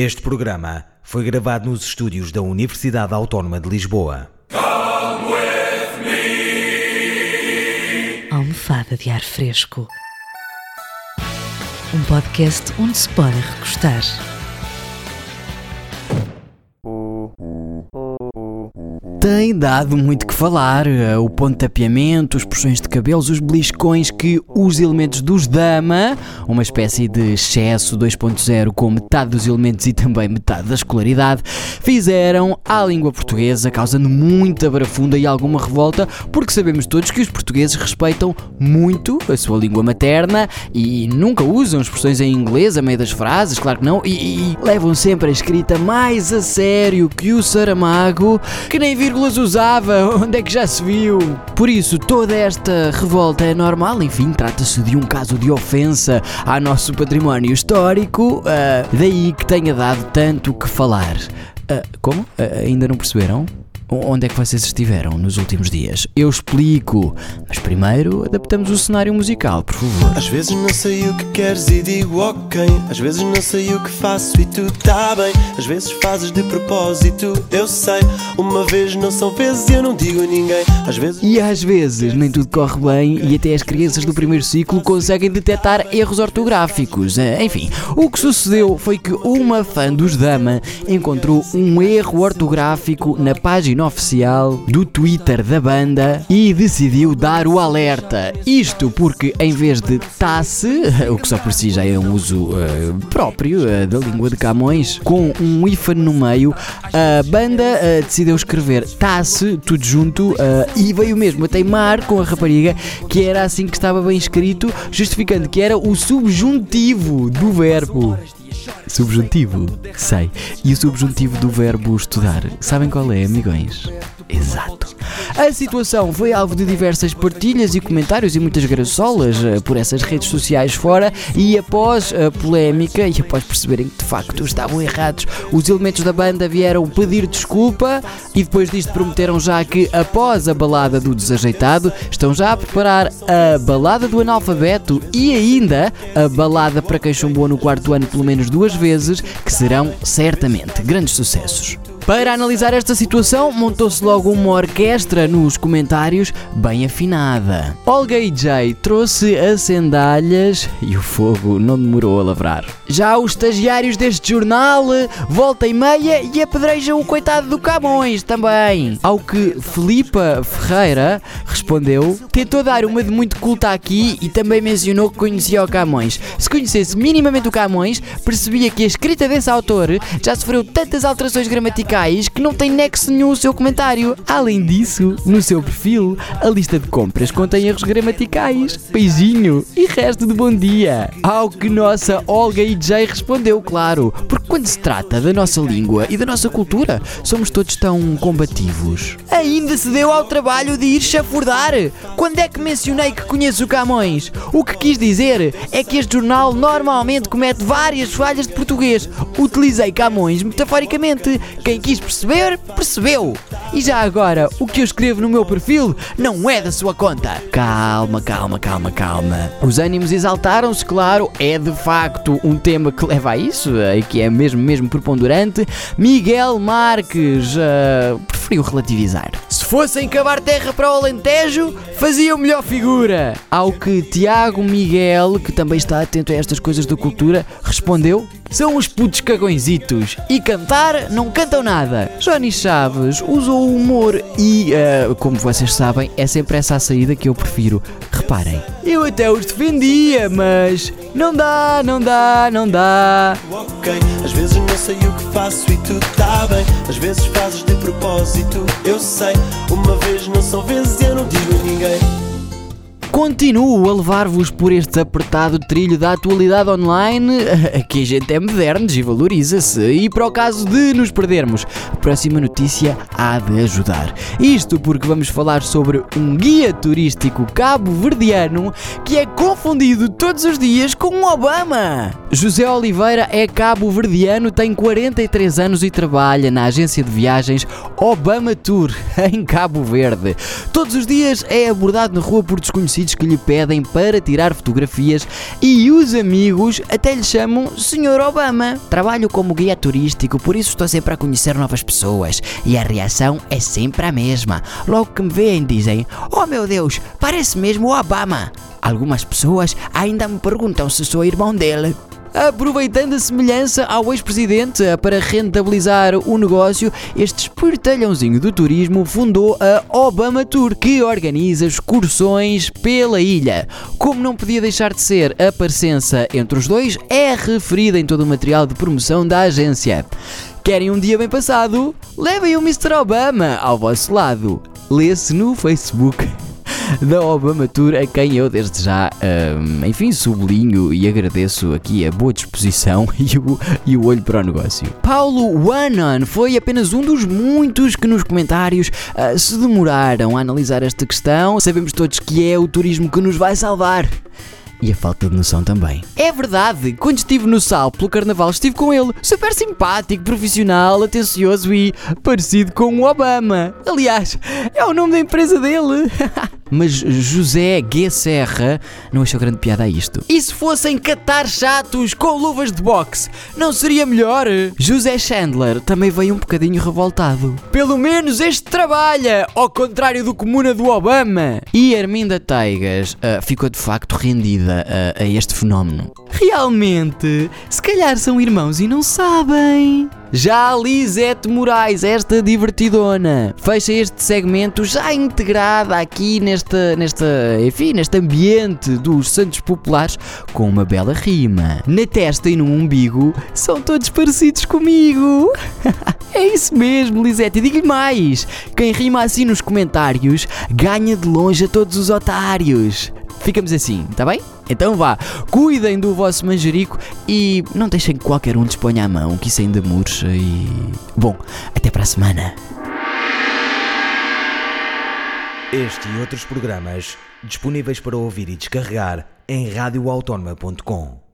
Este programa foi gravado nos estúdios da Universidade Autónoma de Lisboa. Almofada de ar fresco. Um podcast onde se pode recostar. Tem dado muito que falar. eh, O pontapeamento, os puxões de cabelos, os beliscões que os elementos dos Dama, uma espécie de excesso 2.0 com metade dos elementos e também metade da escolaridade, fizeram à língua portuguesa, causando muita barafunda e alguma revolta, porque sabemos todos que os portugueses respeitam muito a sua língua materna e nunca usam expressões em inglês a meio das frases, claro que não, e, e- levam sempre a escrita mais a sério que o Saramago, que nem vírgulas usava, onde é que já se viu? Por isso, toda esta revolta é normal, enfim, trata-se de um caso de ofensa ao nosso património histórico, ah, daí que tenha dado tanto que falar. Ah, como? Ah, ainda não perceberam? Onde é que vocês estiveram nos últimos dias? Eu explico. Mas primeiro adaptamos o cenário musical, por favor. Às vezes não sei o que queres e digo ok. Às vezes não sei o que faço e tu tá bem. Às vezes fazes de propósito, eu sei. Uma vez não são vezes e eu não digo a ninguém. Às vezes. E às vezes nem tudo corre bem e até as crianças do primeiro ciclo conseguem detectar erros ortográficos. Eh, Enfim, o que sucedeu foi que uma fã dos Dama encontrou um erro ortográfico na página oficial do Twitter da banda e decidiu dar o alerta. Isto porque em vez de tasse, o que só por si já é um uso eh, próprio eh, da língua de Camões, com um hífen no meio, a banda eh, decidiu escrever tasse, tudo junto, e veio mesmo a teimar com a rapariga que era assim que estava bem escrito, justificando que era o subjuntivo do verbo. Subjuntivo? Sei. E o subjuntivo do verbo estudar, sabem qual é, amigões? Exato. A situação foi alvo de diversas partilhas e comentários e muitas graçolas eh, por essas redes sociais fora e após a polémica e após perceberem que de facto estavam errados, os elementos da banda vieram pedir desculpa e depois disto prometeram já que após a balada do desajeitado estão já a preparar a balada do analfabeto e ainda a balada para quem chumbou no quarto ano pelo menos duas vezes, que serão certamente grandes sucessos. Para analisar esta situação, montou-se logo uma orquestra nos comentários bem afinada. Olga e Jay trouxe as sandálias e o fogo não demorou a lavrar. Já os estagiários deste jornal volta e meia e apedrejam o coitado do Camões também. Ao que Filipa Ferreira respondeu, tentou dar uma de muito culta aqui e também mencionou que conhecia o Camões. Se conhecesse minimamente o Camões, percebia que a escrita desse autor já sofreu tantas alterações gramaticais que não tem nexo nenhum o seu comentário. Além disso, no seu perfil, a lista de compras contém erros gramaticais. Beijinho e resto de bom dia. Ao que nossa Olga e Jay respondeu, claro, porque quando se trata da nossa língua e da nossa cultura, somos todos tão combativos. Ainda se deu ao trabalho de ir chafurdar. Quando é que mencionei que conheço Camões? O que quis dizer é que este jornal normalmente comete várias falhas de português. Utilizei Camões metaforicamente. Quem quis perceber, percebeu. E já agora, o que eu escrevo no meu perfil não é da sua conta. Calma, calma, calma, calma. Os ânimos exaltaram-se, claro, é de facto um tema que leva a isso, e que é mesmo, mesmo preponderante. Miguel Marques ah, preferiu relativizar. Se fossem cavar terra para o Alentejo, faziam melhor figura. Ao que Tiago Miguel, que também está atento a estas coisas da cultura, respondeu: São os putos cagõezitos e cantar não cantam nada. Johnny Chaves usou o humor e, ah, como vocês sabem, é sempre essa a saída que eu prefiro. Reparem, eu até os defendia, mas não dá, não dá, não dá. Ok, às vezes não sei o que faço e tu tá bem. Às vezes fazes de propósito, eu sei. Uma vez não são vezes e eu não digo a ninguém. Continuo a levar-vos por este apertado trilho da atualidade online. Aqui a gente é modernos e valoriza-se. E para o caso de nos perdermos, a próxima notícia há de ajudar. Isto porque vamos falar sobre um guia turístico cabo-verdiano que é confundido todos os dias com Obama. José Oliveira é cabo-verdiano, tem 43 anos e trabalha na agência de viagens Obama Tour, em Cabo Verde. Todos os dias é abordado na rua por desconhecidos que lhe pedem para tirar fotografias e os amigos até lhe chamam Sr. Obama. Trabalho como guia turístico, por isso estou sempre a conhecer novas pessoas e a reação é sempre a mesma. Logo que me veem, dizem: Oh meu Deus, parece mesmo o Obama. Algumas pessoas ainda me perguntam se sou irmão dele. Aproveitando a semelhança ao ex-presidente para rentabilizar o negócio, este espertalhãozinho do turismo fundou a Obama Tour, que organiza excursões pela ilha. Como não podia deixar de ser, a parecença entre os dois é referida em todo o material de promoção da agência. Querem um dia bem passado? Levem o Mr. Obama ao vosso lado. Lê-se no Facebook da Obama Tour, a quem eu desde já, hum, enfim, sublinho e agradeço aqui a boa disposição e o, e o olho para o negócio. Paulo Wanon foi apenas um dos muitos que nos comentários uh, se demoraram a analisar esta questão. Sabemos todos que é o turismo que nos vai salvar e a falta de noção também. É verdade, quando estive no Sal pelo Carnaval estive com ele, super simpático, profissional, atencioso e parecido com o Obama. Aliás, é o nome da empresa dele. Mas José G. Serra não achou grande piada a isto. E se fossem catar chatos com luvas de boxe, não seria melhor? José Chandler também veio um bocadinho revoltado. Pelo menos este trabalha, ao contrário do comuna do Obama. E Arminda Taigas uh, ficou de facto rendida a, a este fenómeno. Realmente, se calhar são irmãos e não sabem. Já a Lisete Moraes, esta divertidona, fecha este segmento já integrada aqui nesta, nesta, enfim, neste ambiente dos Santos Populares com uma bela rima. Na testa e no umbigo são todos parecidos comigo. é isso mesmo, Lisete. Digo-lhe mais: quem rima assim nos comentários ganha de longe a todos os otários. Ficamos assim, tá bem? Então vá, cuidem do vosso manjerico e não deixem que qualquer um lhes a mão, que isso ainda murcha e. Bom, até para a semana. Este e outros programas disponíveis para ouvir e descarregar em radioautónoma.com.